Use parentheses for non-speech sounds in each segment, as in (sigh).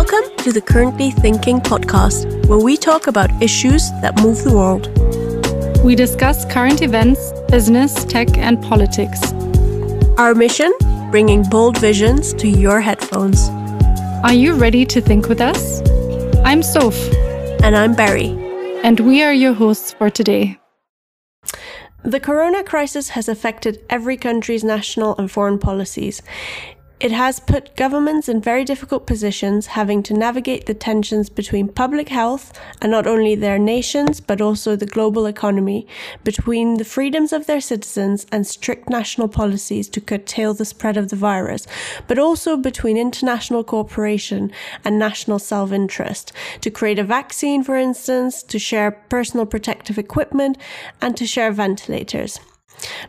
Welcome to the Currently Thinking podcast, where we talk about issues that move the world. We discuss current events, business, tech, and politics. Our mission bringing bold visions to your headphones. Are you ready to think with us? I'm Soph. And I'm Barry. And we are your hosts for today. The corona crisis has affected every country's national and foreign policies. It has put governments in very difficult positions, having to navigate the tensions between public health and not only their nations, but also the global economy, between the freedoms of their citizens and strict national policies to curtail the spread of the virus, but also between international cooperation and national self interest to create a vaccine, for instance, to share personal protective equipment, and to share ventilators.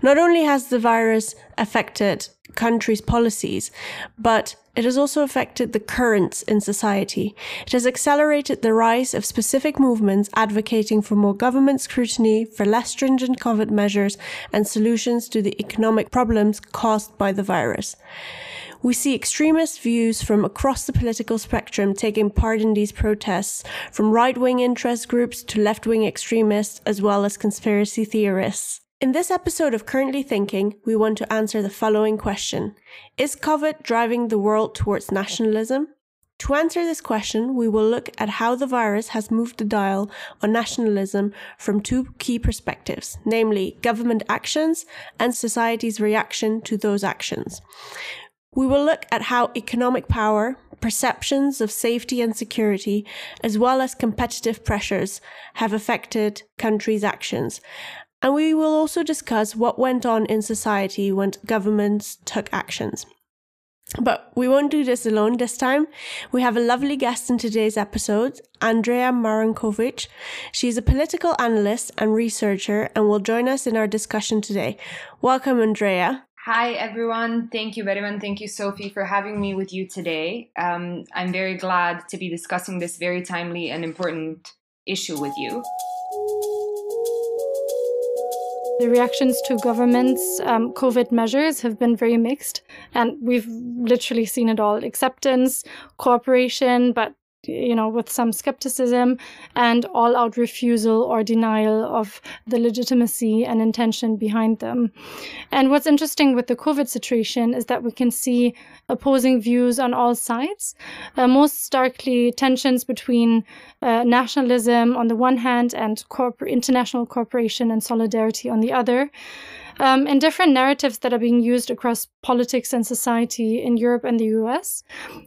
Not only has the virus affected countries' policies, but it has also affected the currents in society. It has accelerated the rise of specific movements advocating for more government scrutiny, for less stringent COVID measures, and solutions to the economic problems caused by the virus. We see extremist views from across the political spectrum taking part in these protests, from right wing interest groups to left wing extremists, as well as conspiracy theorists. In this episode of Currently Thinking, we want to answer the following question Is COVID driving the world towards nationalism? To answer this question, we will look at how the virus has moved the dial on nationalism from two key perspectives, namely government actions and society's reaction to those actions. We will look at how economic power, perceptions of safety and security, as well as competitive pressures, have affected countries' actions, and we will also discuss what went on in society when governments took actions. But we won't do this alone this time. We have a lovely guest in today's episode, Andrea Marinkovic. She's a political analyst and researcher and will join us in our discussion today. Welcome, Andrea. Hi, everyone. Thank you much. Thank you, Sophie, for having me with you today. Um, I'm very glad to be discussing this very timely and important issue with you. The reactions to government's um, COVID measures have been very mixed, and we've literally seen it all. Acceptance, cooperation, but you know, with some skepticism and all out refusal or denial of the legitimacy and intention behind them. And what's interesting with the COVID situation is that we can see opposing views on all sides. Uh, most starkly, tensions between uh, nationalism on the one hand and corpor- international cooperation and solidarity on the other um, different narratives that are being used across politics and society in Europe and the US.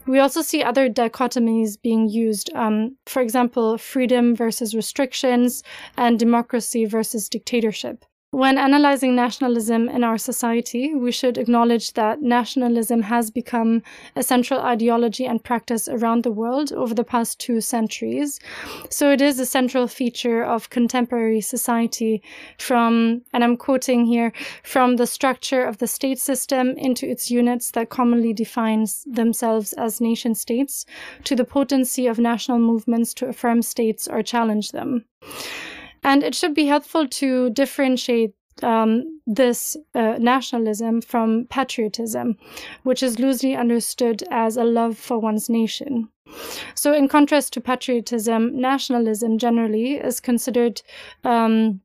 We also see other dichotomies being used. Um, for example, freedom versus restrictions and democracy versus dictatorship. When analyzing nationalism in our society, we should acknowledge that nationalism has become a central ideology and practice around the world over the past two centuries. So it is a central feature of contemporary society from, and I'm quoting here, from the structure of the state system into its units that commonly defines themselves as nation states to the potency of national movements to affirm states or challenge them. And it should be helpful to differentiate um, this uh, nationalism from patriotism, which is loosely understood as a love for one's nation. So, in contrast to patriotism, nationalism generally is considered um,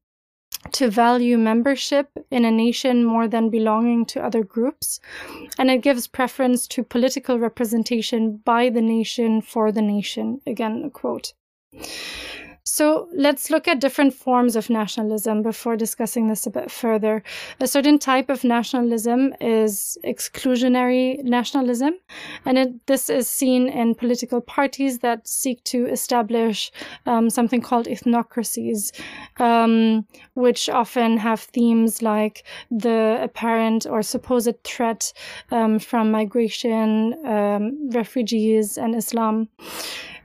to value membership in a nation more than belonging to other groups, and it gives preference to political representation by the nation for the nation. Again, a quote. So let's look at different forms of nationalism before discussing this a bit further. A certain type of nationalism is exclusionary nationalism, and it, this is seen in political parties that seek to establish um, something called ethnocracies, um, which often have themes like the apparent or supposed threat um, from migration, um, refugees, and Islam.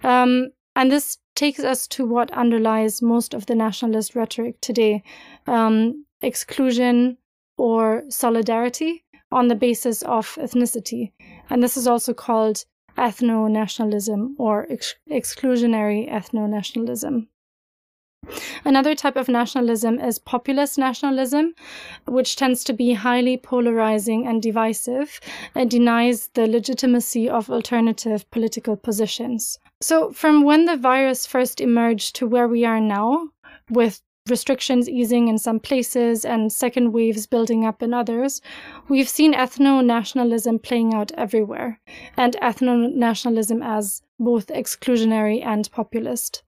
Um, and this takes us to what underlies most of the nationalist rhetoric today um, exclusion or solidarity on the basis of ethnicity. And this is also called ethno nationalism or ex- exclusionary ethno nationalism. Another type of nationalism is populist nationalism, which tends to be highly polarizing and divisive and denies the legitimacy of alternative political positions. So, from when the virus first emerged to where we are now, with restrictions easing in some places and second waves building up in others, we've seen ethno nationalism playing out everywhere, and ethno nationalism as both exclusionary and populist.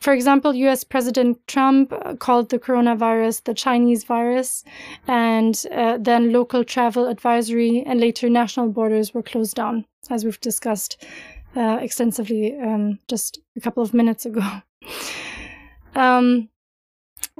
For example, US President Trump called the coronavirus the Chinese virus, and uh, then local travel advisory and later national borders were closed down, as we've discussed uh, extensively um, just a couple of minutes ago. (laughs) Um,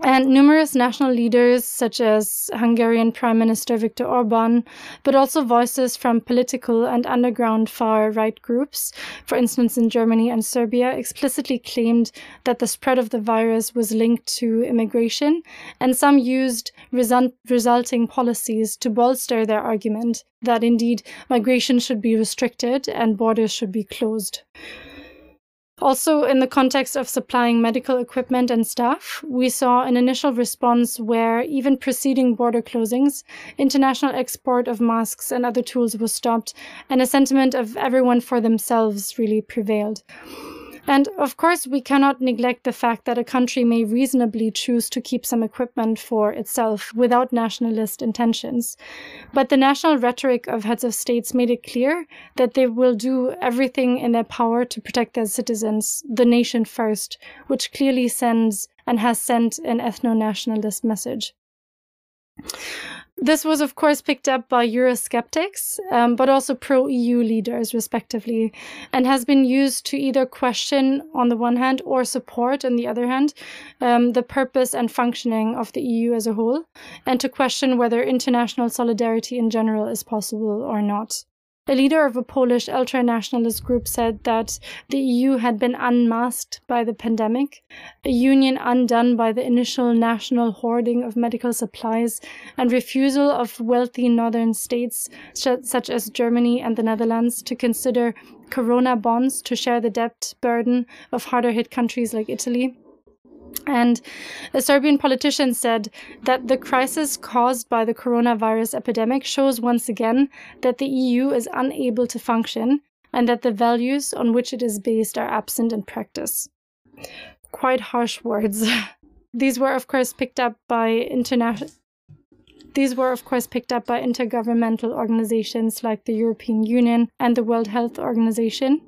and numerous national leaders, such as Hungarian Prime Minister Viktor Orban, but also voices from political and underground far right groups, for instance in Germany and Serbia, explicitly claimed that the spread of the virus was linked to immigration, and some used resulting policies to bolster their argument that indeed migration should be restricted and borders should be closed. Also, in the context of supplying medical equipment and staff, we saw an initial response where, even preceding border closings, international export of masks and other tools was stopped, and a sentiment of everyone for themselves really prevailed. And of course, we cannot neglect the fact that a country may reasonably choose to keep some equipment for itself without nationalist intentions. But the national rhetoric of heads of states made it clear that they will do everything in their power to protect their citizens, the nation first, which clearly sends and has sent an ethno nationalist message. This was, of course, picked up by Eurosceptics, um, but also pro EU leaders, respectively, and has been used to either question, on the one hand, or support, on the other hand, um, the purpose and functioning of the EU as a whole, and to question whether international solidarity in general is possible or not. A leader of a Polish ultra nationalist group said that the EU had been unmasked by the pandemic, a union undone by the initial national hoarding of medical supplies and refusal of wealthy northern states such as Germany and the Netherlands to consider corona bonds to share the debt burden of harder hit countries like Italy. And a Serbian politician said that the crisis caused by the coronavirus epidemic shows once again that the EU is unable to function and that the values on which it is based are absent in practice. Quite harsh words. (laughs) These were, of course, picked up by international. These were, of course, picked up by intergovernmental organizations like the European Union and the World Health Organization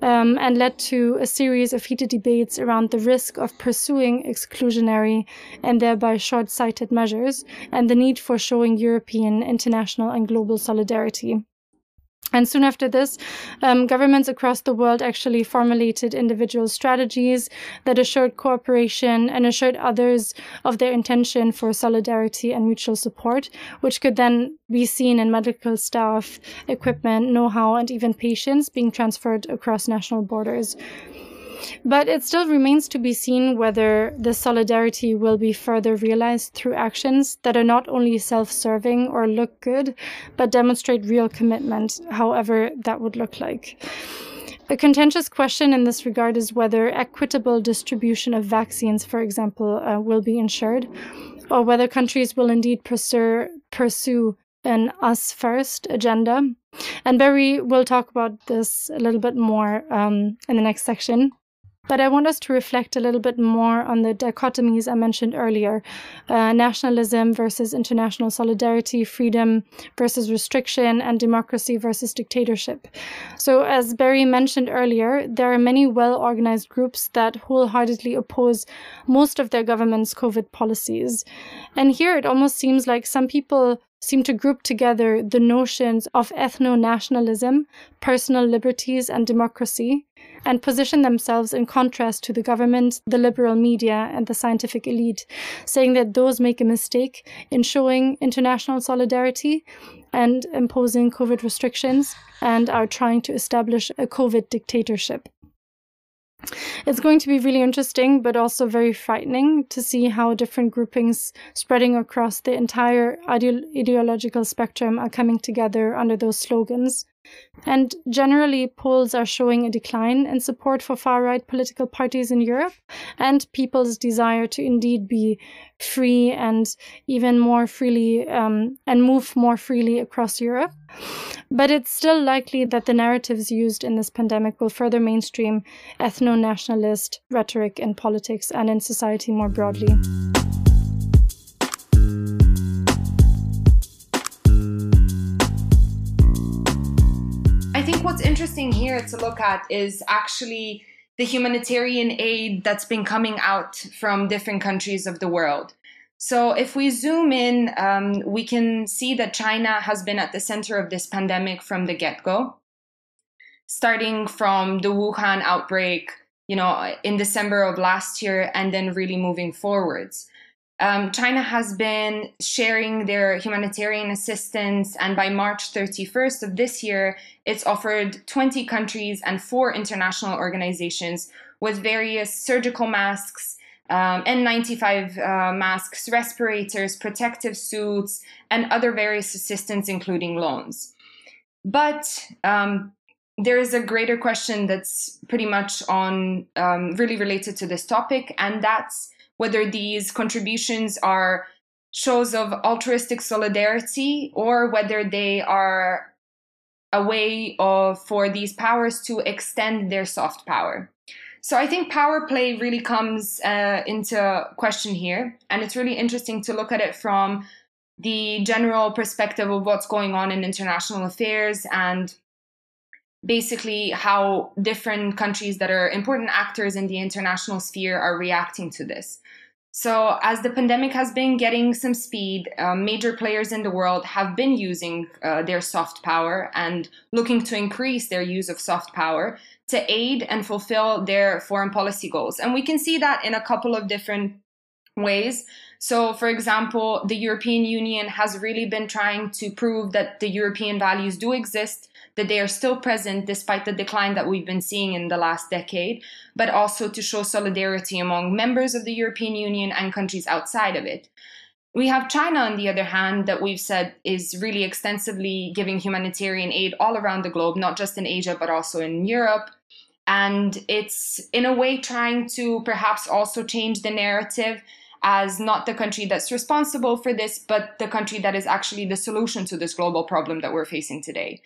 um, and led to a series of heated debates around the risk of pursuing exclusionary and thereby short sighted measures and the need for showing European, international, and global solidarity. And soon after this, um, governments across the world actually formulated individual strategies that assured cooperation and assured others of their intention for solidarity and mutual support, which could then be seen in medical staff, equipment, know how, and even patients being transferred across national borders. But it still remains to be seen whether the solidarity will be further realized through actions that are not only self serving or look good, but demonstrate real commitment, however that would look like. A contentious question in this regard is whether equitable distribution of vaccines, for example, uh, will be ensured, or whether countries will indeed pursue, pursue an us first agenda. And Barry will talk about this a little bit more um, in the next section. But I want us to reflect a little bit more on the dichotomies I mentioned earlier uh, nationalism versus international solidarity, freedom versus restriction, and democracy versus dictatorship. So, as Barry mentioned earlier, there are many well organized groups that wholeheartedly oppose most of their government's COVID policies. And here it almost seems like some people seem to group together the notions of ethno nationalism, personal liberties, and democracy and position themselves in contrast to the government, the liberal media, and the scientific elite, saying that those make a mistake in showing international solidarity and imposing COVID restrictions and are trying to establish a COVID dictatorship. It's going to be really interesting, but also very frightening to see how different groupings spreading across the entire ide- ideological spectrum are coming together under those slogans And generally, polls are showing a decline in support for far right political parties in Europe and people's desire to indeed be free and even more freely um, and move more freely across Europe. But it's still likely that the narratives used in this pandemic will further mainstream ethno nationalist rhetoric in politics and in society more broadly. Think what's interesting here to look at is actually the humanitarian aid that's been coming out from different countries of the world. So, if we zoom in, um, we can see that China has been at the center of this pandemic from the get go, starting from the Wuhan outbreak, you know, in December of last year, and then really moving forwards. Um, China has been sharing their humanitarian assistance, and by March 31st of this year, it's offered 20 countries and four international organizations with various surgical masks, um, N95 uh, masks, respirators, protective suits, and other various assistance, including loans. But um, there is a greater question that's pretty much on um, really related to this topic, and that's whether these contributions are shows of altruistic solidarity or whether they are a way of for these powers to extend their soft power. So I think power play really comes uh, into question here, and it's really interesting to look at it from the general perspective of what's going on in international affairs and basically how different countries that are important actors in the international sphere are reacting to this. So, as the pandemic has been getting some speed, uh, major players in the world have been using uh, their soft power and looking to increase their use of soft power to aid and fulfill their foreign policy goals. And we can see that in a couple of different ways. So, for example, the European Union has really been trying to prove that the European values do exist that they are still present despite the decline that we've been seeing in the last decade, but also to show solidarity among members of the European Union and countries outside of it. We have China, on the other hand, that we've said is really extensively giving humanitarian aid all around the globe, not just in Asia, but also in Europe. And it's in a way trying to perhaps also change the narrative as not the country that's responsible for this, but the country that is actually the solution to this global problem that we're facing today.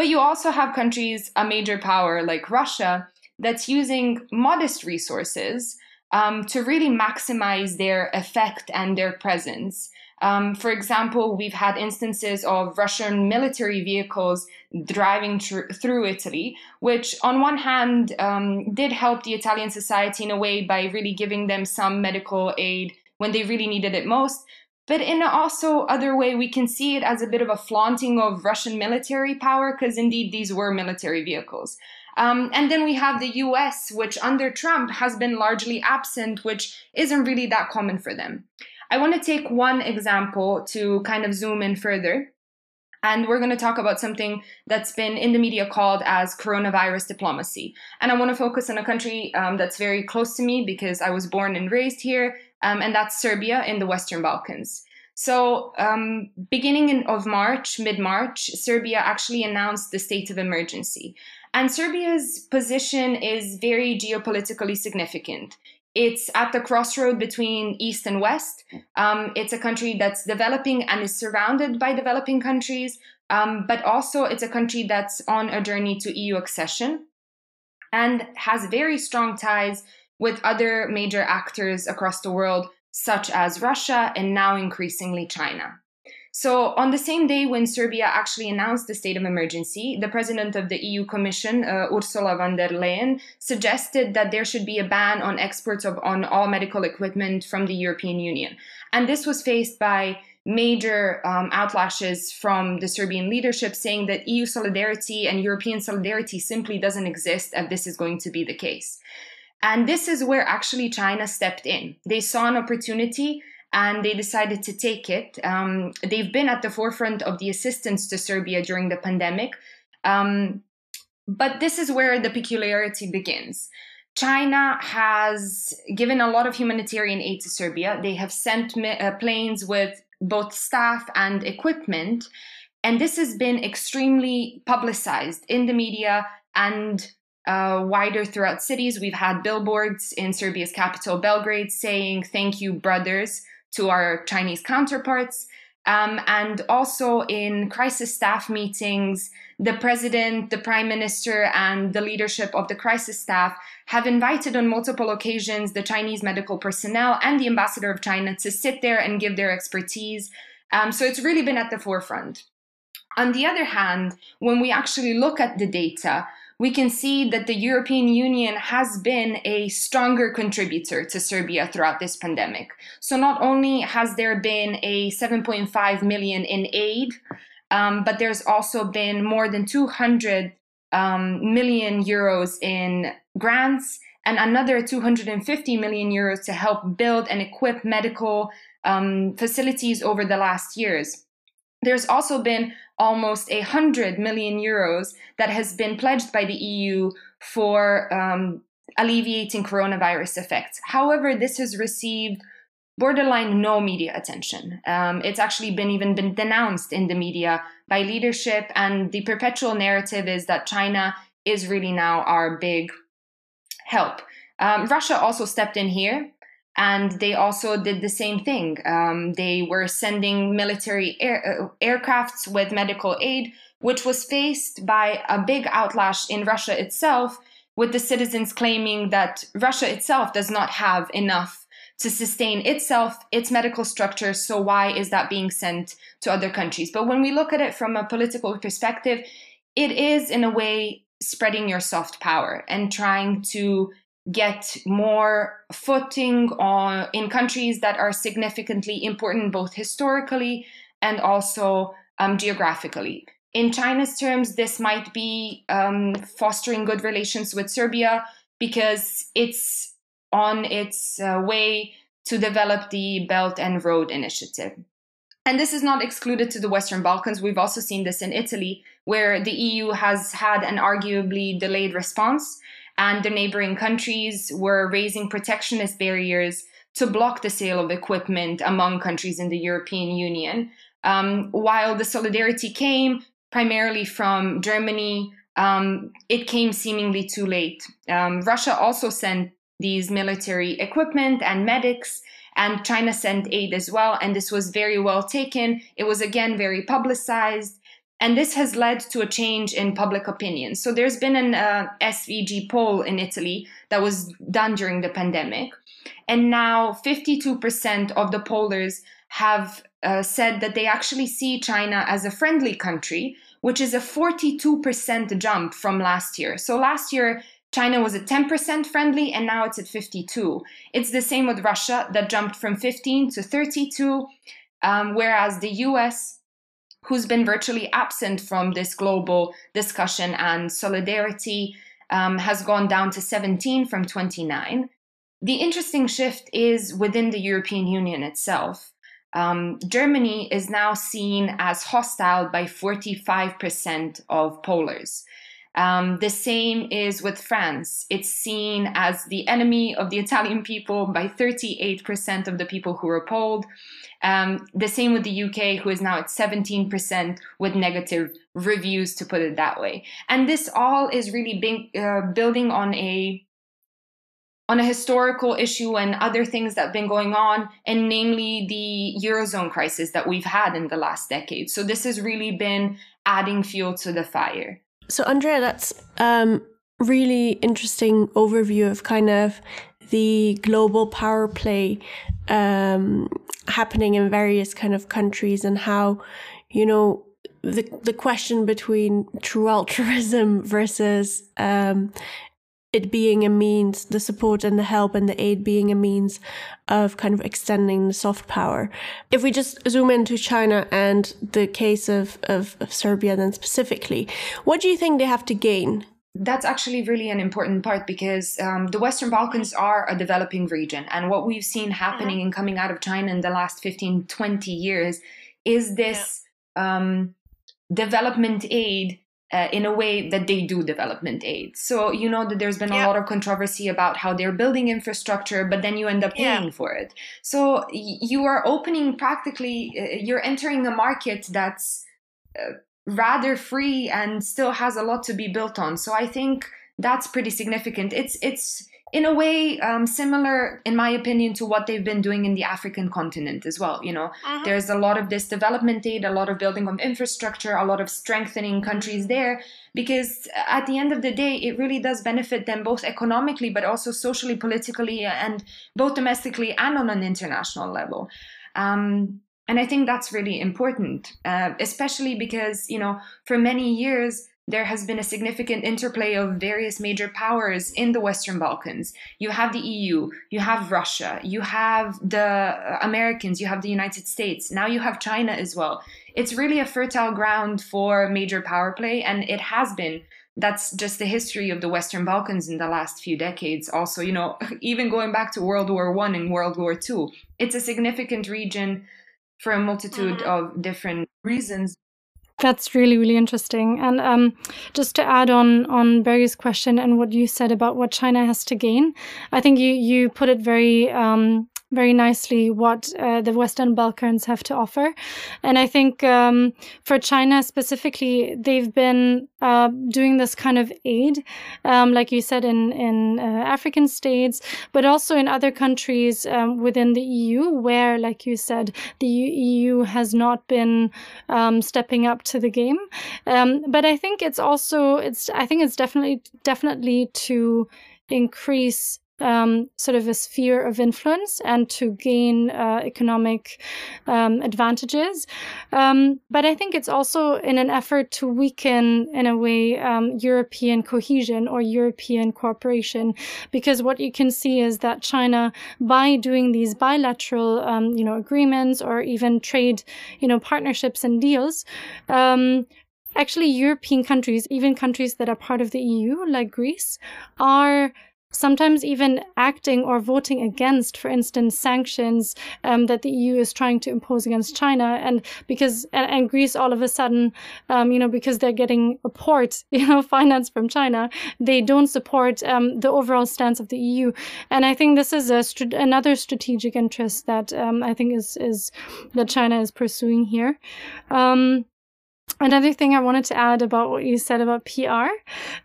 But you also have countries, a major power like Russia, that's using modest resources um, to really maximize their effect and their presence. Um, for example, we've had instances of Russian military vehicles driving tr- through Italy, which, on one hand, um, did help the Italian society in a way by really giving them some medical aid when they really needed it most. But in also other way, we can see it as a bit of a flaunting of Russian military power, because indeed these were military vehicles. Um, and then we have the US, which under Trump has been largely absent, which isn't really that common for them. I want to take one example to kind of zoom in further. And we're going to talk about something that's been in the media called as coronavirus diplomacy. And I want to focus on a country um, that's very close to me because I was born and raised here um, and that's Serbia in the Western Balkans. So, um, beginning in, of March, mid March, Serbia actually announced the state of emergency. And Serbia's position is very geopolitically significant. It's at the crossroad between East and West. Um, it's a country that's developing and is surrounded by developing countries, um, but also it's a country that's on a journey to EU accession and has very strong ties with other major actors across the world, such as Russia and now increasingly China. So, on the same day when Serbia actually announced the state of emergency, the president of the EU Commission, uh, Ursula von der Leyen, suggested that there should be a ban on exports of on all medical equipment from the European Union. And this was faced by major um, outlashes from the Serbian leadership saying that EU solidarity and European solidarity simply doesn't exist if this is going to be the case. And this is where actually China stepped in. They saw an opportunity and they decided to take it. Um, they've been at the forefront of the assistance to Serbia during the pandemic. Um, but this is where the peculiarity begins. China has given a lot of humanitarian aid to Serbia. They have sent uh, planes with both staff and equipment. And this has been extremely publicized in the media and uh, wider throughout cities. We've had billboards in Serbia's capital, Belgrade, saying, Thank you, brothers, to our Chinese counterparts. Um, and also in crisis staff meetings, the president, the prime minister, and the leadership of the crisis staff have invited on multiple occasions the Chinese medical personnel and the ambassador of China to sit there and give their expertise. Um, so it's really been at the forefront. On the other hand, when we actually look at the data, we can see that the European Union has been a stronger contributor to Serbia throughout this pandemic. So not only has there been a 7.5 million in aid, um, but there's also been more than 200 um, million euros in grants and another 250 million euros to help build and equip medical um, facilities over the last years. There's also been almost a hundred million euros that has been pledged by the EU for um, alleviating coronavirus effects. However, this has received borderline no media attention. Um, it's actually been even been denounced in the media by leadership, and the perpetual narrative is that China is really now our big help. Um, Russia also stepped in here and they also did the same thing. Um, they were sending military air, uh, aircrafts with medical aid, which was faced by a big outlash in Russia itself, with the citizens claiming that Russia itself does not have enough to sustain itself, its medical structure. So why is that being sent to other countries? But when we look at it from a political perspective, it is in a way spreading your soft power and trying to get more footing on in countries that are significantly important both historically and also um, geographically. In China's terms, this might be um, fostering good relations with Serbia because it's on its uh, way to develop the Belt and Road Initiative. And this is not excluded to the Western Balkans. We've also seen this in Italy, where the EU has had an arguably delayed response and the neighboring countries were raising protectionist barriers to block the sale of equipment among countries in the European Union. Um, while the solidarity came primarily from Germany, um, it came seemingly too late. Um, Russia also sent these military equipment and medics, and China sent aid as well, and this was very well taken. It was again very publicized. And this has led to a change in public opinion. So there's been an uh, SWG poll in Italy that was done during the pandemic. And now 52% of the pollers have uh, said that they actually see China as a friendly country, which is a 42% jump from last year. So last year, China was at 10% friendly and now it's at 52. It's the same with Russia that jumped from 15 to 32, um, whereas the US who's been virtually absent from this global discussion and solidarity, um, has gone down to 17 from 29. The interesting shift is within the European Union itself. Um, Germany is now seen as hostile by 45% of pollers. Um, the same is with France. It's seen as the enemy of the Italian people by 38% of the people who were polled. Um, the same with the UK, who is now at 17% with negative reviews, to put it that way. And this all is really being, uh, building on a on a historical issue and other things that have been going on, and namely the Eurozone crisis that we've had in the last decade. So this has really been adding fuel to the fire. So, Andrea, that's um, really interesting overview of kind of the global power play um, happening in various kind of countries and how, you know, the the question between true altruism versus um, it being a means, the support and the help and the aid being a means of kind of extending the soft power. If we just zoom into China and the case of, of, of Serbia, then specifically, what do you think they have to gain that's actually really an important part because um, the Western Balkans are a developing region. And what we've seen happening mm-hmm. and coming out of China in the last 15, 20 years is this yeah. um, development aid uh, in a way that they do development aid. So you know that there's been yeah. a lot of controversy about how they're building infrastructure, but then you end up paying yeah. for it. So y- you are opening practically, uh, you're entering a market that's uh, rather free and still has a lot to be built on. So I think that's pretty significant. It's it's in a way um, similar in my opinion to what they've been doing in the african continent as well you know uh-huh. there's a lot of this development aid a lot of building of infrastructure a lot of strengthening countries there because at the end of the day it really does benefit them both economically but also socially politically and both domestically and on an international level um, and i think that's really important uh, especially because you know for many years there has been a significant interplay of various major powers in the Western Balkans. You have the EU, you have Russia, you have the Americans, you have the United States, now you have China as well. It's really a fertile ground for major power play, and it has been. That's just the history of the Western Balkans in the last few decades. Also, you know, (laughs) even going back to World War One and World War Two, it's a significant region for a multitude mm-hmm. of different reasons. That's really, really interesting. And um, just to add on on Barry's question and what you said about what China has to gain, I think you you put it very um, very nicely what uh, the Western Balkans have to offer. And I think um, for China specifically, they've been uh, doing this kind of aid, um, like you said, in, in uh, African states, but also in other countries um, within the EU, where, like you said, the EU has not been um, stepping up to the game. Um, but I think it's also, it's, I think it's definitely, definitely to increase um, sort of a sphere of influence and to gain uh, economic um, advantages. Um, but I think it's also in an effort to weaken, in a way, um, European cohesion or European cooperation, because what you can see is that China, by doing these bilateral, um, you know, agreements or even trade, you know, partnerships and deals, um, actually European countries, even countries that are part of the EU, like Greece, are sometimes even acting or voting against, for instance, sanctions um, that the EU is trying to impose against China, and because and, and Greece all of a sudden, um, you know, because they're getting a port, (laughs) you know, finance from China, they don't support um, the overall stance of the EU, and I think this is another strategic interest that um, I think is is that China is pursuing here. Um, Another thing I wanted to add about what you said about PR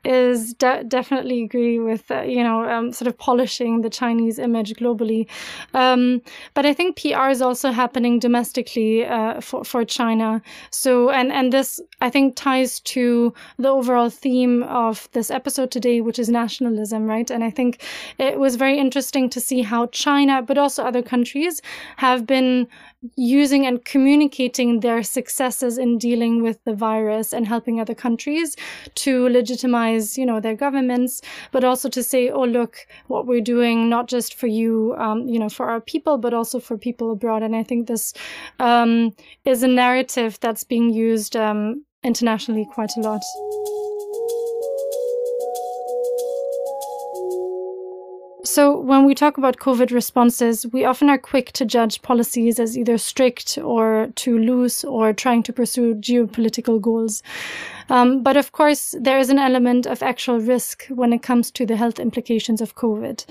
is de- definitely agree with uh, you know um, sort of polishing the Chinese image globally, um, but I think PR is also happening domestically uh, for for China. So and and this I think ties to the overall theme of this episode today, which is nationalism, right? And I think it was very interesting to see how China, but also other countries, have been using and communicating their successes in dealing with the virus and helping other countries to legitimize, you know, their governments, but also to say, oh, look, what we're doing, not just for you, um, you know, for our people, but also for people abroad. And I think this um, is a narrative that's being used um, internationally quite a lot. So, when we talk about COVID responses, we often are quick to judge policies as either strict or too loose or trying to pursue geopolitical goals. Um, but of course, there is an element of actual risk when it comes to the health implications of COVID.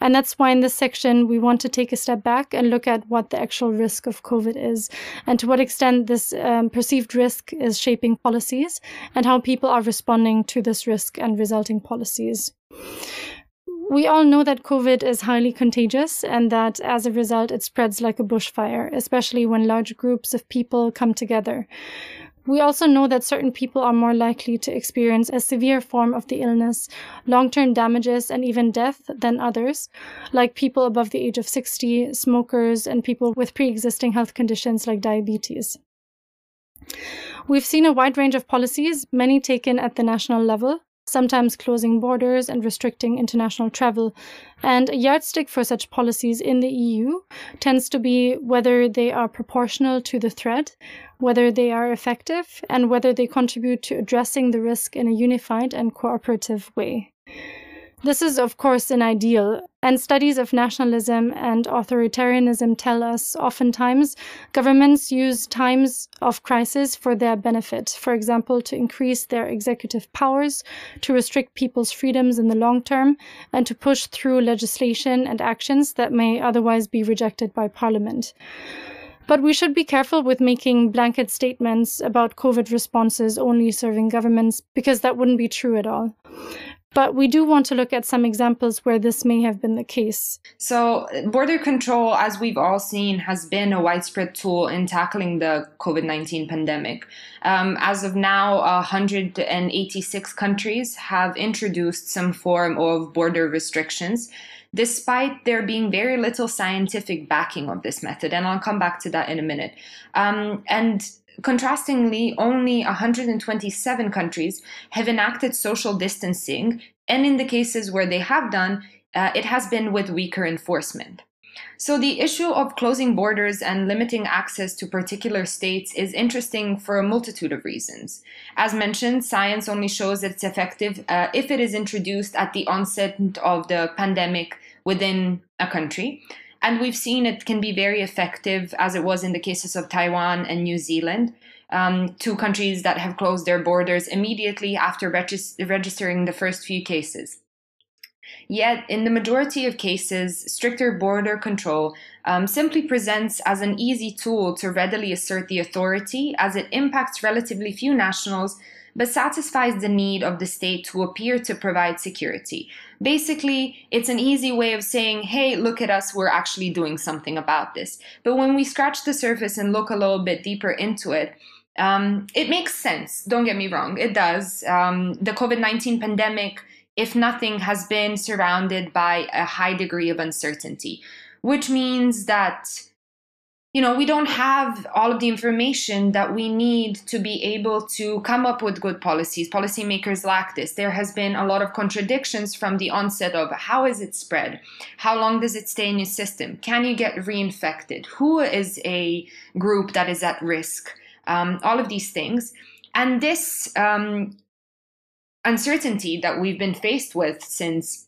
And that's why in this section, we want to take a step back and look at what the actual risk of COVID is and to what extent this um, perceived risk is shaping policies and how people are responding to this risk and resulting policies we all know that COVID is highly contagious and that as a result, it spreads like a bushfire, especially when large groups of people come together. We also know that certain people are more likely to experience a severe form of the illness, long term damages, and even death than others, like people above the age of 60, smokers, and people with pre existing health conditions like diabetes. We've seen a wide range of policies, many taken at the national level, sometimes closing borders and restricting international travel. And a yardstick for such policies in the EU tends to be whether they are proportional to the threat, whether they are effective, and whether they contribute to addressing the risk in a unified and cooperative way. This is, of course, an ideal, and studies of nationalism and authoritarianism tell us oftentimes governments use times of crisis for their benefit, for example, to increase their executive powers, to restrict people's freedoms in the long term, and to push through legislation and actions that may otherwise be rejected by parliament. But we should be careful with making blanket statements about COVID responses only serving governments because that wouldn't be true at all. But we do want to look at some examples where this may have been the case. So, border control, as we've all seen, has been a widespread tool in tackling the COVID 19 pandemic. Um, as of now, 186 countries have introduced some form of border restrictions despite there being very little scientific backing of this method. And I'll come back to that in a minute. Um, and Contrastingly, only 127 countries have enacted social distancing, and in the cases where they have done, uh, it has been with weaker enforcement. So, the issue of closing borders and limiting access to particular states is interesting for a multitude of reasons. As mentioned, science only shows it's effective uh, if it is introduced at the onset of the pandemic within a country. And we've seen it can be very effective, as it was in the cases of Taiwan and New Zealand, um, two countries that have closed their borders immediately after regis- registering the first few cases. Yet, in the majority of cases, stricter border control um, simply presents as an easy tool to readily assert the authority as it impacts relatively few nationals but satisfies the need of the state to appear to provide security. Basically, it's an easy way of saying, hey, look at us, we're actually doing something about this. But when we scratch the surface and look a little bit deeper into it, um, it makes sense. Don't get me wrong, it does. Um, the COVID 19 pandemic, if nothing, has been surrounded by a high degree of uncertainty, which means that you know, we don't have all of the information that we need to be able to come up with good policies. Policymakers lack this. There has been a lot of contradictions from the onset of how is it spread? How long does it stay in your system? Can you get reinfected? Who is a group that is at risk? Um, all of these things. And this um, uncertainty that we've been faced with since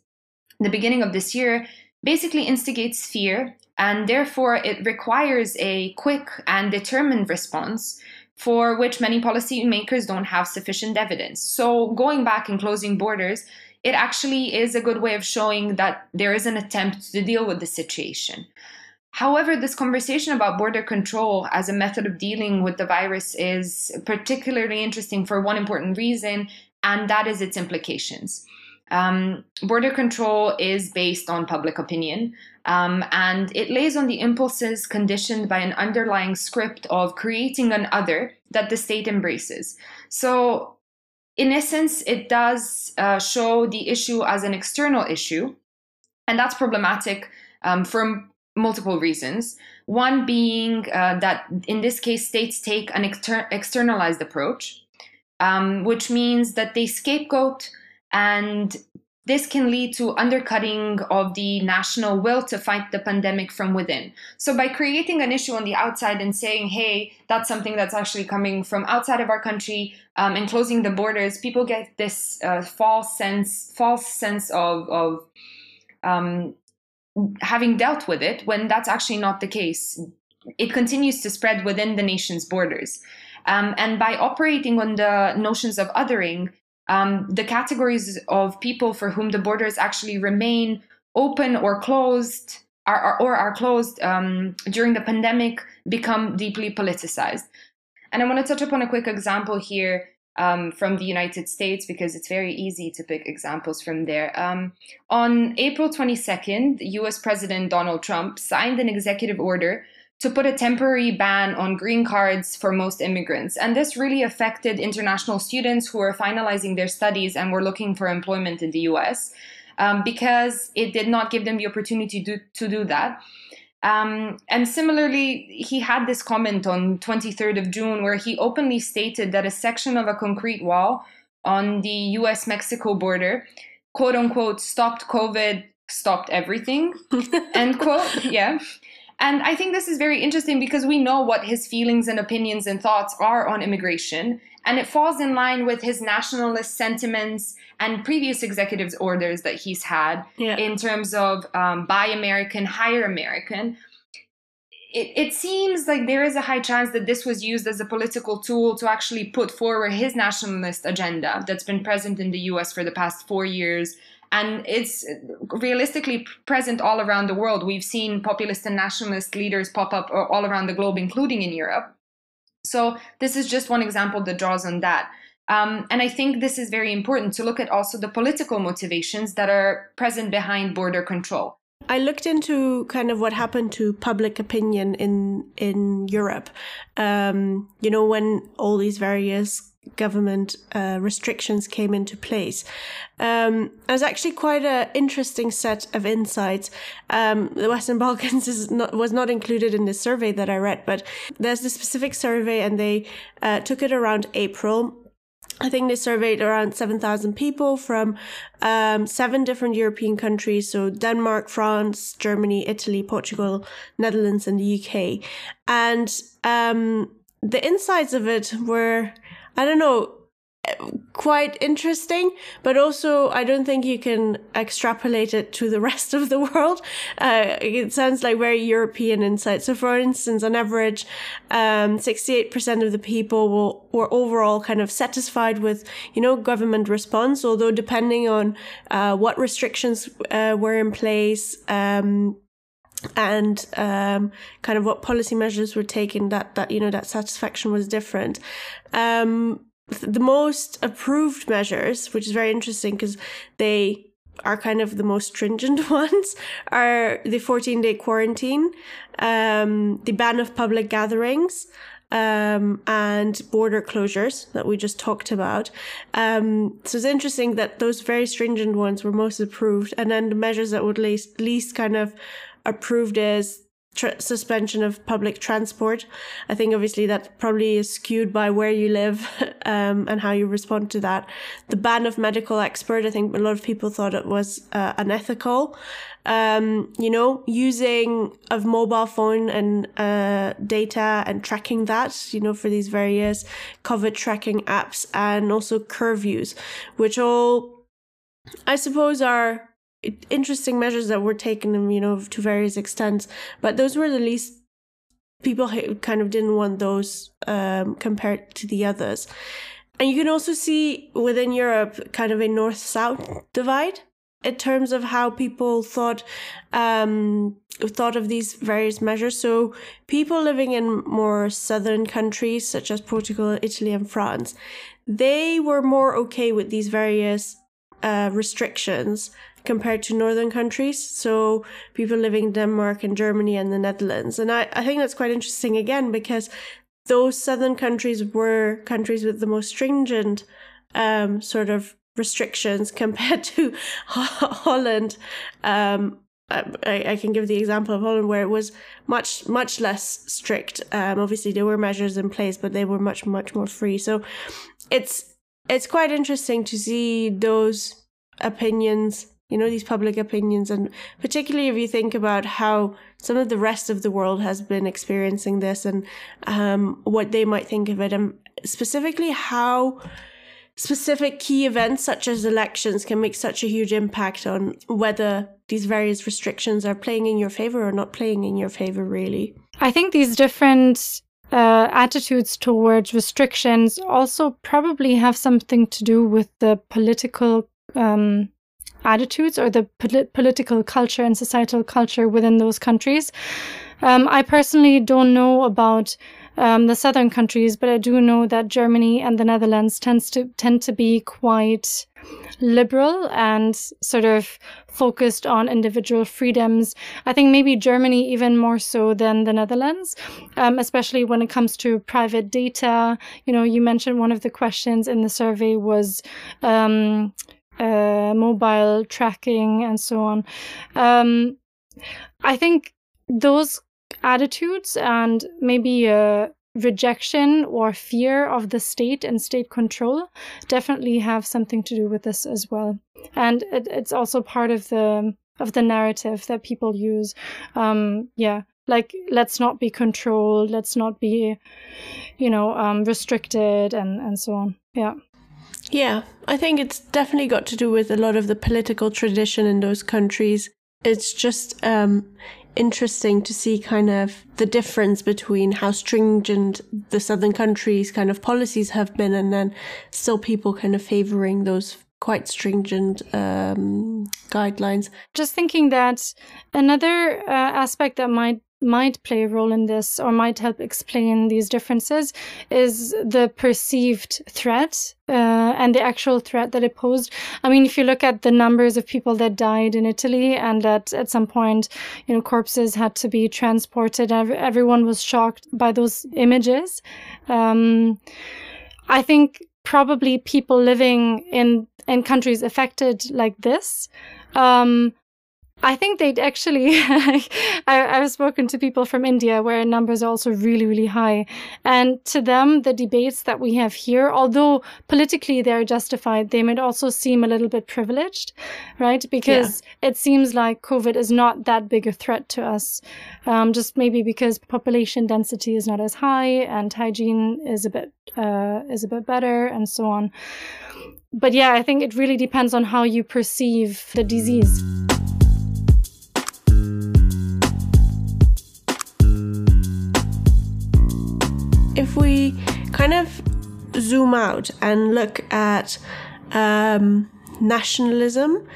the beginning of this year basically instigates fear and therefore it requires a quick and determined response for which many policymakers don't have sufficient evidence. So, going back and closing borders, it actually is a good way of showing that there is an attempt to deal with the situation. However, this conversation about border control as a method of dealing with the virus is particularly interesting for one important reason, and that is its implications. Um, border control is based on public opinion, um, and it lays on the impulses conditioned by an underlying script of creating an other that the state embraces. So, in essence, it does uh, show the issue as an external issue, and that's problematic um, for multiple reasons. One being uh, that in this case, states take an exter- externalized approach, um, which means that they scapegoat and this can lead to undercutting of the national will to fight the pandemic from within. So, by creating an issue on the outside and saying, hey, that's something that's actually coming from outside of our country um, and closing the borders, people get this uh, false sense, false sense of, of um, having dealt with it when that's actually not the case. It continues to spread within the nation's borders. Um, and by operating on the notions of othering, um, the categories of people for whom the borders actually remain open or closed are, are or are closed um, during the pandemic become deeply politicized. And I want to touch upon a quick example here um, from the United States because it's very easy to pick examples from there. Um, on April 22nd, US President Donald Trump signed an executive order to put a temporary ban on green cards for most immigrants. And this really affected international students who were finalizing their studies and were looking for employment in the US um, because it did not give them the opportunity to, to do that. Um, and similarly, he had this comment on 23rd of June where he openly stated that a section of a concrete wall on the US Mexico border, quote unquote, stopped COVID, stopped everything, (laughs) end quote. Yeah. And I think this is very interesting because we know what his feelings and opinions and thoughts are on immigration. And it falls in line with his nationalist sentiments and previous executives' orders that he's had yeah. in terms of um, buy American, hire American. it, it seems like there is a high chance that this was used as a political tool to actually put forward his nationalist agenda that's been present in the US for the past four years. And it's realistically present all around the world. We've seen populist and nationalist leaders pop up all around the globe, including in Europe. So, this is just one example that draws on that. Um, and I think this is very important to look at also the political motivations that are present behind border control. I looked into kind of what happened to public opinion in in Europe. Um, you know, when all these various government uh, restrictions came into place. Um, it was actually quite an interesting set of insights. Um, the Western (laughs) Balkans not, was not included in this survey that I read, but there's a specific survey, and they uh, took it around April I think they surveyed around 7,000 people from um, seven different European countries. So Denmark, France, Germany, Italy, Portugal, Netherlands, and the UK. And um, the insides of it were, I don't know, quite interesting, but also I don't think you can extrapolate it to the (laughs) rest of the world. Uh, it sounds like very European insight. So, for instance, on average, um, 68% of the people will, were overall kind of satisfied with, you know, government response, although depending on uh, what restrictions uh, were in place, um, and um, kind of what policy measures were taken that that you know that satisfaction was different um, the most approved measures, which is very interesting because they are kind of the most stringent (laughs) ones, are the 14 day quarantine, um, the ban of public gatherings, um, and border closures that we just talked about. Um, so it's interesting that those very stringent ones were most approved, and then the measures that would least, least kind of approved is Tr- suspension of public transport. I think obviously that probably is skewed by where you live (laughs) um, and how you respond to that. The ban of medical expert, I think a lot of people thought it was uh, unethical. Um, you know, using of mobile phone and uh, data and tracking that, you know, for these various COVID tracking apps and also curfews, which all I suppose are interesting measures that were taken, you know, to various extents. But those were the least people kind of didn't want those um, compared to the others. And you can also see within Europe kind of a north south divide in terms of how people thought um, thought of these various measures. So people living in more southern countries such as Portugal, Italy, and France, they were more okay with these various uh, restrictions compared to northern countries. So people living in Denmark and Germany and the Netherlands. And I, I think that's quite interesting again because those southern countries were countries with the most stringent um, sort of restrictions (laughs) compared to (laughs) Holland. Um, I, I, can give the example of Holland where it was much much less strict. Um, obviously, there were measures in place, but they were much much more free. So it's it's quite interesting to see those opinions you know, these public opinions. And particularly if you think about how some of the rest of the world has been experiencing this and um, what they might think of it, and specifically how specific key events such as elections can make such a huge impact on whether these various restrictions are playing in your favor or not playing in your favor, really. I think these different uh, attitudes towards restrictions also probably have something to do with the political um, attitudes or the pol- political culture and societal culture within those countries. Um, I personally don't know about um, the southern countries, but I do know that Germany and the Netherlands tends to tend to be quite liberal and sort of focused on individual freedoms. I think maybe Germany even more so than the Netherlands, um, especially when it comes to private data. You know, you mentioned one of the questions in the survey was um, uh, mobile tracking and so on. Um, I think those attitudes and maybe a rejection or fear of the state and state control definitely have something to do with this as well. And it, it's also part of the of the narrative that people use. Um, yeah, like let's not be controlled, let's not be, you know, um, restricted and and so on. Yeah. Yeah, I think it's definitely got to do with a lot of the political tradition in those countries. It's just um, interesting to see kind of the difference between how stringent the southern countries kind of policies have been and then still people kind of favoring those quite stringent um, guidelines. Just thinking that another uh, aspect that might might play a role in this or might help explain these differences is the perceived threat uh, and the actual threat that it posed. I mean, if you look at the numbers of people that died in Italy and that at some point, you know, corpses had to be transported, everyone was shocked by those images. Um, I think probably people living in in countries affected like this um, I think they'd actually, (laughs) I, have spoken to people from India where numbers are also really, really high. And to them, the debates that we have here, although politically they're justified, they might also seem a little bit privileged, right? Because yeah. it seems like COVID is not that big a threat to us. Um, just maybe because population density is not as high and hygiene is a bit, uh, is a bit better and so on. But yeah, I think it really depends on how you perceive the disease. Kind of zoom out and look at um, nationalism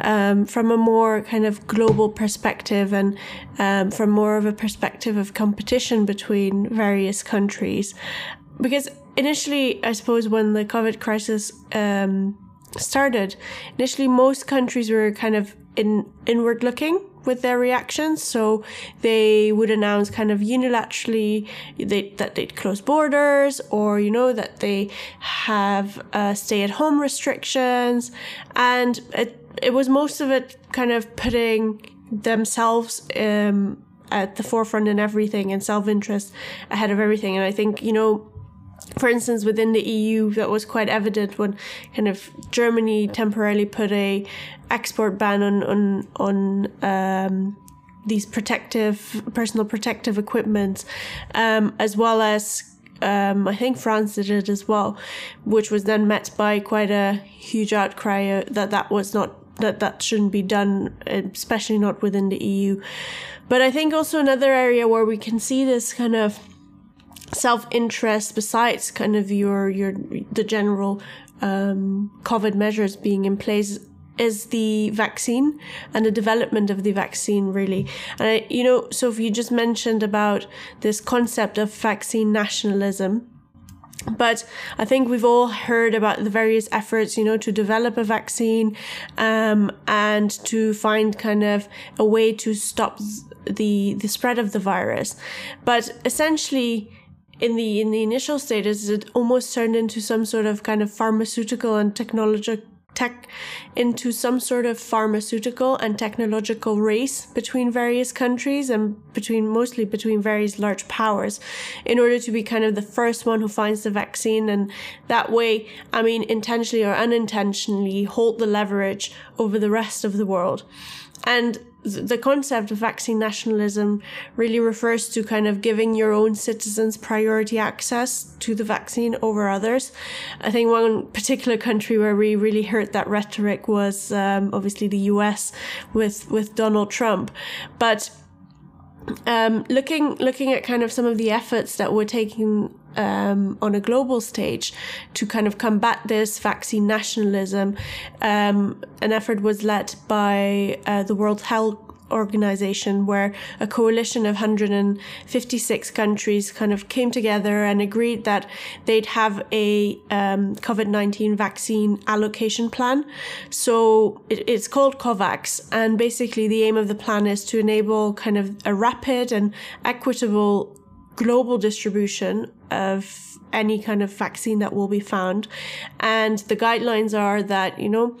um, from a more kind of global perspective and um, from more of a perspective of competition between various countries. Because initially, I suppose, when the COVID crisis um, started, initially most countries were kind of in inward looking with their reactions. So they would announce kind of unilaterally they, that they'd close borders or, you know, that they have uh, stay at home restrictions. And it, it was most of it kind of putting themselves um, at the forefront in everything and self interest ahead of everything. And I think, you know, for instance, within the EU, that was quite evident when kind of Germany temporarily put a export ban on on on um, these protective personal protective equipment, um, as well as um, I think France did it as well, which was then met by quite a huge outcry uh, that that was not that that shouldn't be done, especially not within the EU. But I think also another area where we can see this kind of self-interest besides kind of your your the general um, COVID measures being in place is the vaccine and the development of the vaccine really and I, you know sophie you just mentioned about this concept of vaccine nationalism but I think we've all heard about the various efforts, you know, to develop a vaccine um, and to find kind of a way to stop the the spread of the virus. But essentially, in the in the initial stages, it almost turned into some sort of kind of pharmaceutical and technological tech into some sort of pharmaceutical and technological race between various countries and between mostly between various large powers in order to be kind of the first one who finds the vaccine. And that way i mean intentionally or unintentionally hold the leverage over the rest of the world. And the concept of vaccine nationalism really refers to kind of giving your own citizens priority access to the vaccine over others. I think one particular country where we really heard that rhetoric was um, obviously the US with with Donald Trump, but um, looking looking at kind of some of the efforts that were taking um, on a global stage to kind of combat this vaccine nationalism. Um, an effort was led by uh, the World Health organization where a coalition of 156 countries kind of came together and agreed that they'd have a um, COVID-19 vaccine allocation plan. So it, it's called COVAX. And basically the aim of the plan is to enable kind of a rapid and equitable global distribution of any kind of vaccine that will be found. And the guidelines are that, you know,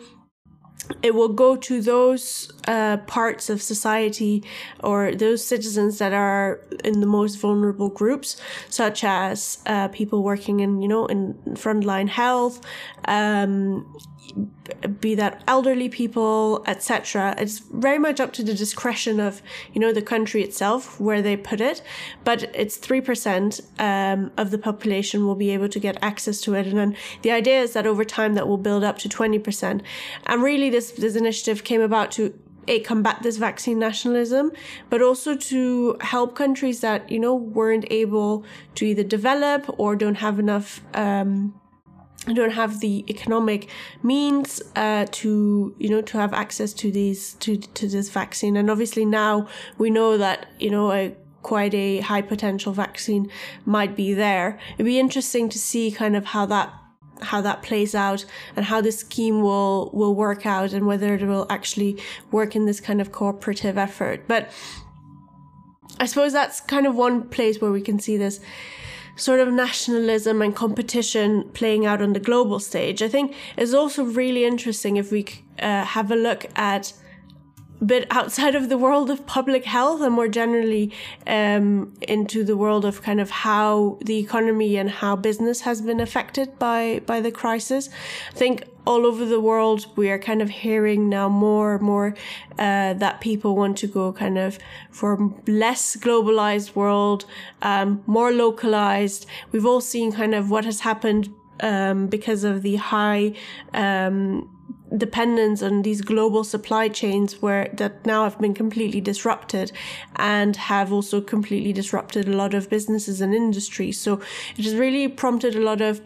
it will go to those uh, parts of society or those citizens that are in the most vulnerable groups, such as uh, people working in, you know, in frontline health, um, be that elderly people, etc. It's very much up to the discretion of you know the country itself where they put it, but it's three percent um, of the population will be able to get access to it, and then the idea is that over time that will build up to twenty percent. And really, this this initiative came about to a combat this vaccine nationalism, but also to help countries that you know weren't able to either develop or don't have enough. Um, don't have the economic means uh, to you know to have access to these to to this vaccine. And obviously now we know that you know a quite a high potential vaccine might be there. It'd be interesting to see kind of how that how that plays out and how the scheme will will work out and whether it will actually work in this kind of cooperative effort. But i suppose that's kind of one place where we can see this sort of nationalism and competition playing out on the global stage. I think is also really interesting if we uh, have a look at bit outside of the world of public health and more generally um, into the world of kind of how the economy and how business has been affected by by the crisis. I think all over the world we are kind of hearing now more and more uh, that people want to go kind of for less globalized world, um, more localized. We've all seen kind of what has happened um, because of the high um, dependence on these global supply chains where that now have been completely disrupted and have also completely disrupted a lot of businesses and industries. So it has really prompted a lot of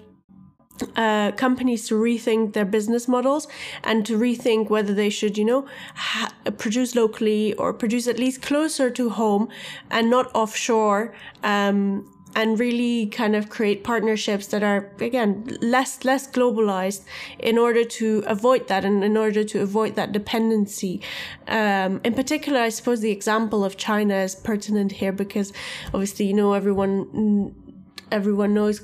uh, companies to rethink their business models and to rethink whether they should, you know, ha- produce locally or produce at least closer to home and not offshore. Um, and really kind of create partnerships that are again less less globalized in order to avoid that and in order to avoid that dependency. Um, in particular i suppose the example of china is pertinent here because obviously you know everyone everyone knows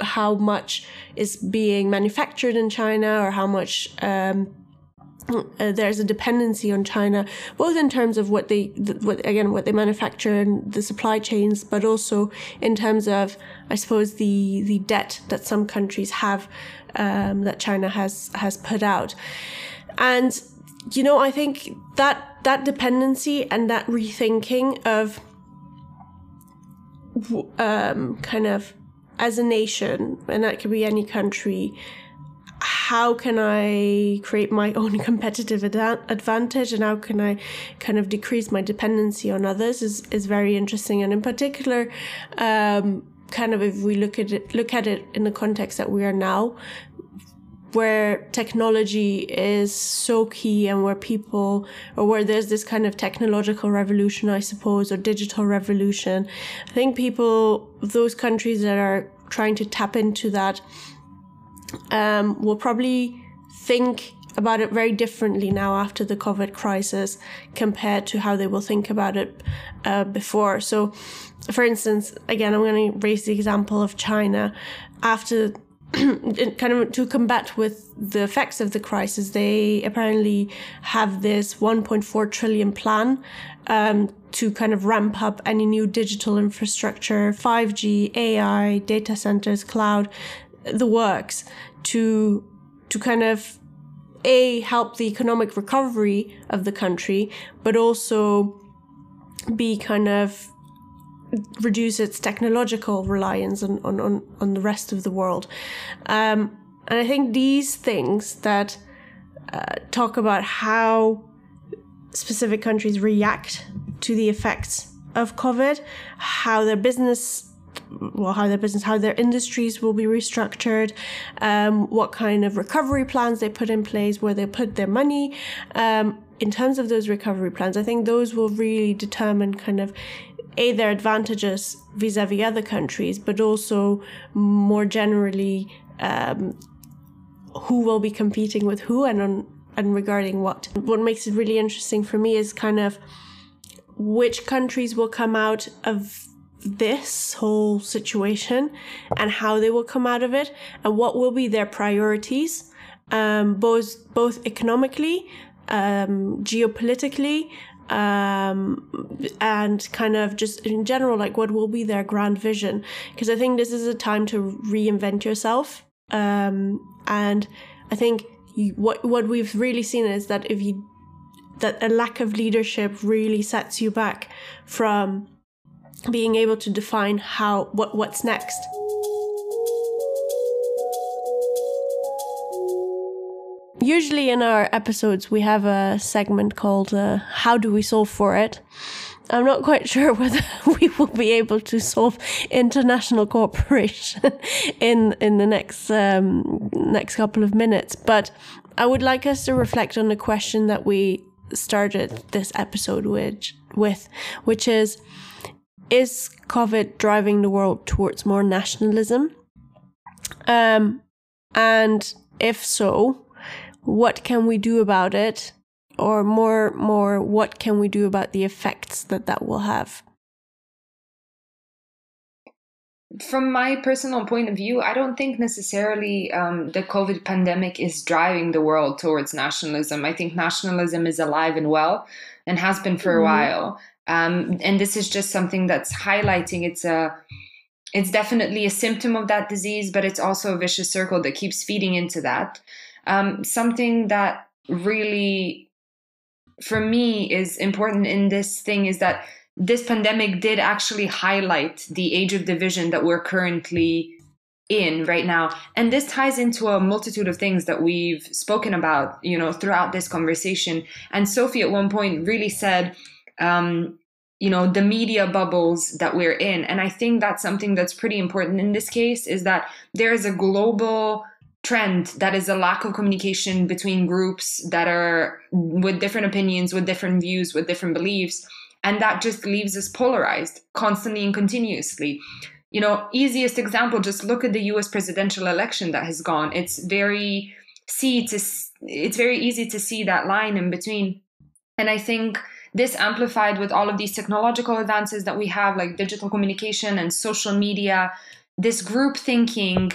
how much is being manufactured in china or how much um, uh, there's a dependency on China, both in terms of what they, what again, what they manufacture and the supply chains, but also in terms of, I suppose, the the debt that some countries have, um, that China has has put out, and you know, I think that that dependency and that rethinking of, um, kind of, as a nation, and that could be any country how can I create my own (laughs) competitive ad- advantage and how can I kind of decrease my dependency on others is, is very interesting. And in particular, um, kind of if we look at it, look at it in the context that we are now, where technology is so key and where people or where there's this kind of technological revolution i suppose or digital revolution i think people those countries that are trying to tap into that um, will probably think about it very differently now after the COVID crisis compared to how they will think about it uh, before. So, for instance, again, I'm going to raise the example of China. After (clears throat) kind of to combat with the effects of the crisis, they apparently have this 1.4 trillion plan um, to kind of ramp up any new digital infrastructure, 5G, AI, data centers, cloud, the works to to kind of a help the economic recovery of the country, but also be kind of reduce its technological reliance on on, on, on the rest of the world. Um, and I think these things that uh, talk about how specific countries react to the effects of COVID, how their business well, how their business, how their industries will be restructured, um, what kind of recovery plans they put in place, where they put their money. Um, in terms of those recovery plans, I think those will really determine kind of a their advantages vis-a-vis other countries, but also more generally um, who will be competing with who and on and regarding what. What makes it really interesting for me is kind of which countries will come out of this whole situation and how they will come out of it and what will be their priorities um, both both economically um, geopolitically um, and kind of just in general like what will be their grand vision. Because i think this is a time to reinvent yourself. Um, and i think you, what what we've really seen is that if you that a lack of leadership really sets you back from being able to define how what what's next. usually in our episodes, we have a segment called uh, How Do We Solve for It? I'm not quite (laughs) sure whether we will be able to solve international cooperation (laughs) in in the next um, next couple of minutes, but I would like us to reflect on the question that we started this episode with, with which is is COVID driving the world towards more nationalism? Um, and if so, what can we do about it? Or more, more, what can we do about the effects that that will have? From my personal point of view, I don't think necessarily um, the COVID pandemic is driving the world towards nationalism. I think nationalism is alive and well and has been for a mm-hmm. while. Um, and this is just something that's highlighting. It's a it's definitely a symptom of that disease, but it's also a vicious circle that keeps feeding into that. Um, something that really, for me, is important in this thing is that this pandemic did actually highlight the age of division that we're currently in right now. And this ties into a multitude of things that we've spoken about you know throughout this conversation. And sophie at one point really said um, you know the media bubbles that we're in and i think that's something that's pretty important in this case is that there is a global trend that is a lack of communication between groups that are with different opinions, with different views, with different beliefs. And that just leaves us polarized constantly and continuously. You know, easiest example, just look at the US presidential election that has gone. It's very see to it's very easy to see that line in between. And I think this amplified with all of these technological advances that we have, like digital communication and social media, this group thinking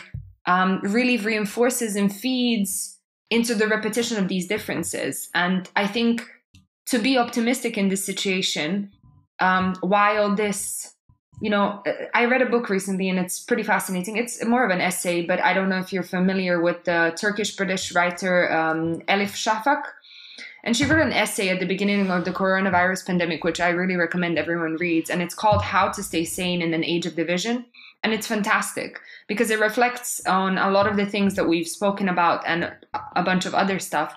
um, really reinforces and feeds into the repetition of these differences. And I think to be optimistic in this situation, um, while this, you know, I read a book recently and it's pretty fascinating. It's more of an essay, but I don't know if you're familiar with the Turkish British writer um, Elif Shafak. And she wrote an essay at the beginning of the coronavirus pandemic, which I really recommend everyone reads. And it's called How to Stay Sane in an Age of Division. And it's fantastic because it reflects on a lot of the things that we've spoken about and a bunch of other stuff.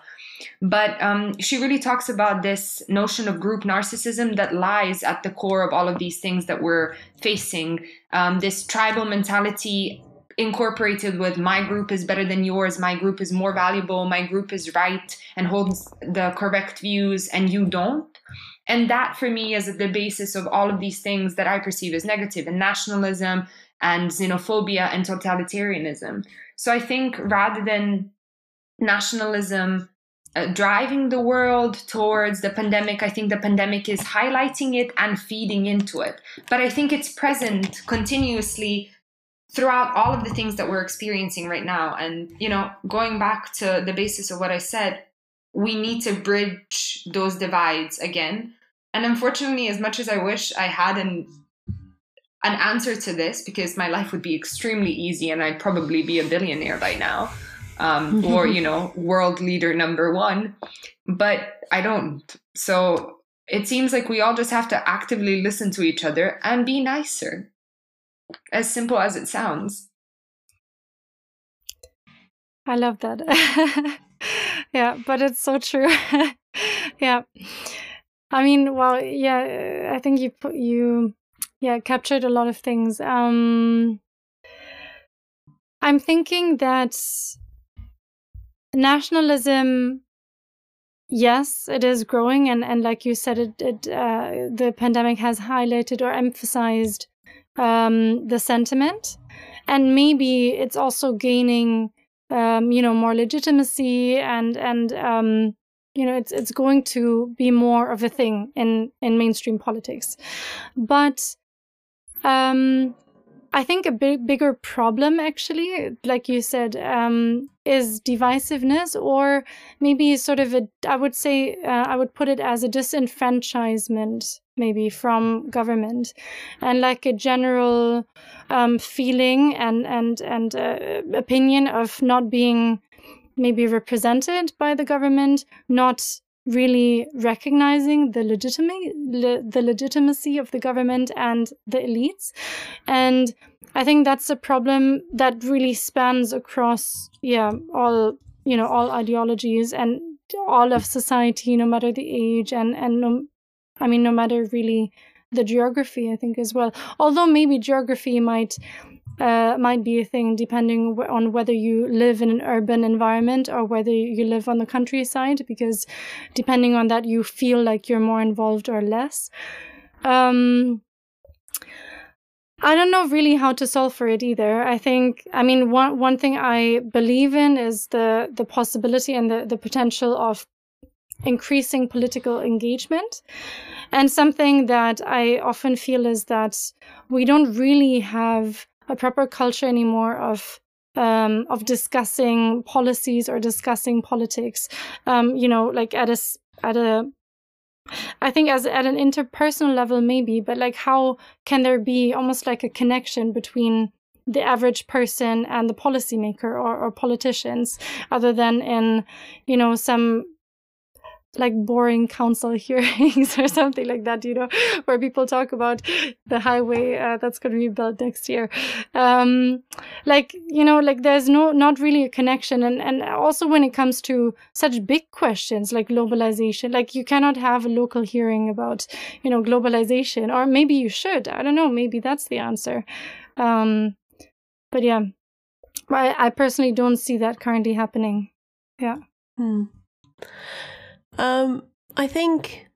But um, she really talks about this notion of group narcissism that lies at the core of all of these things that we're facing. Um, this tribal mentality incorporated with my group is better than yours, my group is more valuable, my group is right and holds the correct views, and you don't. And that for me is the basis of all of these things that I perceive as negative and nationalism, and xenophobia and totalitarianism. So I think rather than nationalism uh, driving the world towards the pandemic, I think the pandemic is highlighting it and feeding into it. But I think it's present continuously throughout all of the things that we're experiencing right now. And, you know, going back to the basis of what I said, we need to bridge those divides again. And unfortunately, as much as I wish I had an an answer to this because my life would be extremely easy and I'd probably be a billionaire by now. Um, (laughs) or, you know, world leader number one. But I don't. So it seems like we all just have to actively listen to each other and be nicer. As simple as it sounds. I love that. (laughs) yeah, but it's so true. (laughs) yeah. I mean, well, yeah, I think you put you yeah captured a lot of things um i'm thinking that nationalism yes it is growing and and like you said it, it uh, the pandemic has highlighted or emphasized um the sentiment. And maybe it's also gaining um you know more legitimacy and and um you know it's it's going to be more of a thing in in mainstream politics. But um, I think a big, bigger problem, actually, like you said, um, is divisiveness, or maybe sort of a, I would say, uh, I would put it as a disenfranchisement, maybe from government, and like a general um, feeling and and and uh, opinion of not being maybe represented by the government, not really recognizing the legitimacy le- the legitimacy of the government and the elites. And i think that's a problem that really spans across yeah all you know all ideologies and all of society, no matter the age and and I mean no matter really the geography. I think as well. Although maybe geography might uh, might be a thing depending on whether you live in an urban environment or whether you live on the countryside, because depending on that, you feel like you're more involved or less. Um, I don't know really how to solve for it either. I think, I mean, one one thing I believe in is the the possibility and the the potential of increasing political engagement. And something that I often feel is that we don't really have a proper culture anymore of um, of discussing policies or discussing politics. Um, you know, like at a at a I think as at an interpersonal level maybe, but like how can there be almost like a connection between the average person and the policymaker or, or politicians other than in, you know, some like boring council (laughs) hearings or something like that, you know, where people talk about the highway uh, that's going to be built next year. Um, like, you know, like there's no, not really a connection. And, and also when it comes to such big questions like globalization, like you cannot have a local hearing about, you know, globalization, or maybe you should. I don't know. Maybe that's the answer. Um, but yeah, I, I personally don't see that currently happening. Yeah. Hmm. Um, I think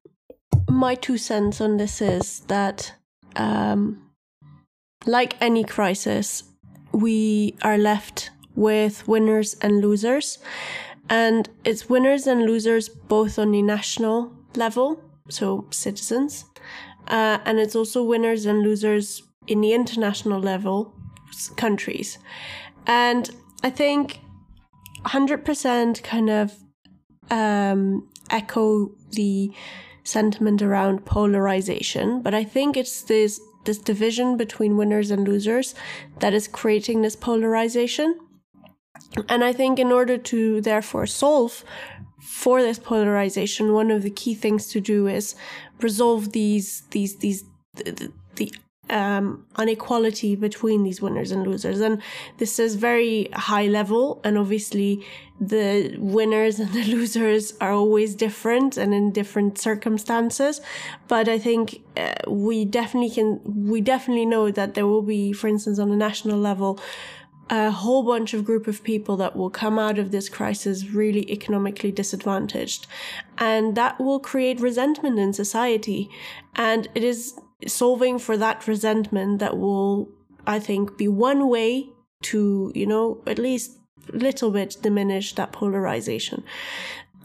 my two cents on this is that, um, like any crisis, we are left with winners and losers. And it's winners and losers both on the national level, so citizens, uh, and it's also winners and losers in the international level, countries. And I think 100% kind of um, echo the sentiment around polarization, but I think it's this this division between winners and losers that is creating this polarization. And I think in order to therefore solve for this polarization, one of the key things to do is resolve these these these the, the um, inequality between these winners and losers. And this is very high level. And obviously, the winners and the (laughs) losers are always different and in different circumstances. But I think uh, we definitely can, we definitely know that there will be, for instance, on a national level, a whole bunch of group of people that will come out of this crisis really economically disadvantaged. And that will create resentment in society. And it is solving for that resentment that will, I think, be one way to, you know, at least a little bit diminish that polarization.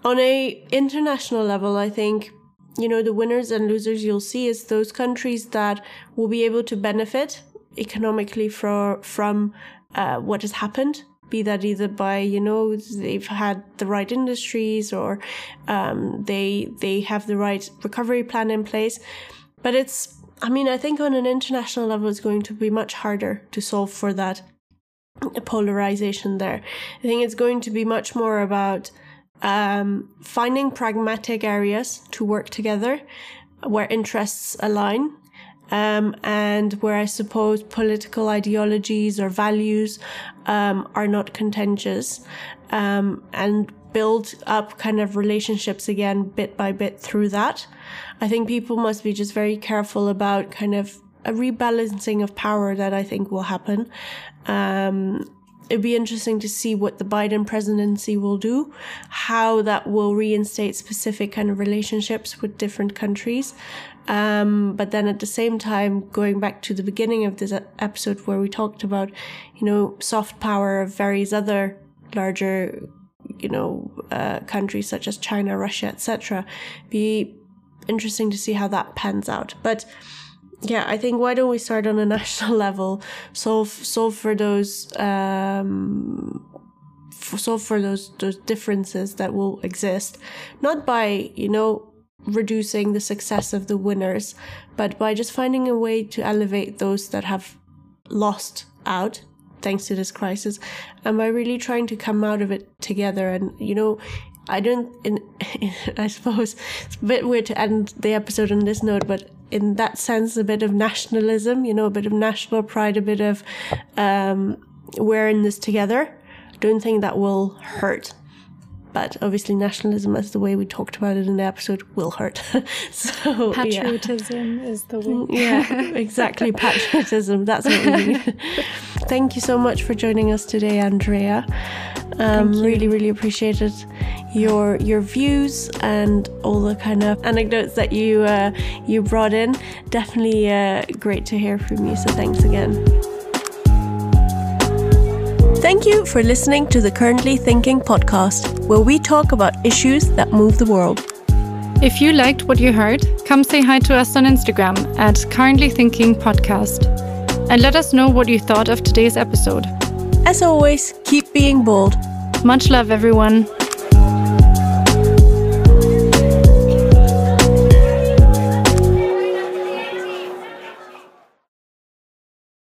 On a international level, I think you know the winners and losers you'll see is those countries that will be able to benefit economically for, from uh, what has happened be that either by you know they've had the right industries or um, they they have the right recovery plan in place but it's I mean, I think on an international level, it's going to be much harder to solve for that polarization there. I think it's going to be much more about um, finding pragmatic areas to work together where interests align. Um, and where I suppose political ideologies or values um, are not contentious, um, and build up kind of relationships again bit by bit through that. I think people must be just very careful about kind of a rebalancing of power that I think will happen. Um, it'd be interesting to see what the Biden presidency will do, how that will reinstate specific kind of relationships with different countries. Um, but then at the same time, going back to the beginning of this episode where we talked about, you know, soft power of various other larger you know, uh, countries such as China, Russia, etc. Be interesting to see how that pans out. But yeah, I think why don't we start on a (laughs) national level, solve solve for those um, solve for those those differences that will exist, not by you know reducing the success of the winners, but by just finding a way to elevate those that have lost out thanks to this crisis. And by really trying to come out of it together? And you know i don't in, in, (laughs) i suppose it's a bit weird to end the episode on this note but in that sense a bit of nationalism you know a bit of national pride a bit of um, we're in this together. I don't think that will hurt but obviously nationalism, as the way we talked about it in the episode, will hurt. (laughs) so patriotism yeah. is the way. yeah, (laughs) exactly. Patriotism. That's what we need. (laughs) Thank you so much for joining us today, Andrea. Um, really, really appreciated your your views and all the kind of anecdotes that you uh, you brought in. Definitely uh, great to hear from you. So thanks again. Thank you for listening to the Currently Thinking podcast, where we talk about issues that move the world. If you liked what you heard, come say hi to us on Instagram at Currently Thinking Podcast and let us know what you thought of today's episode. As always, keep being bold. Much love, everyone.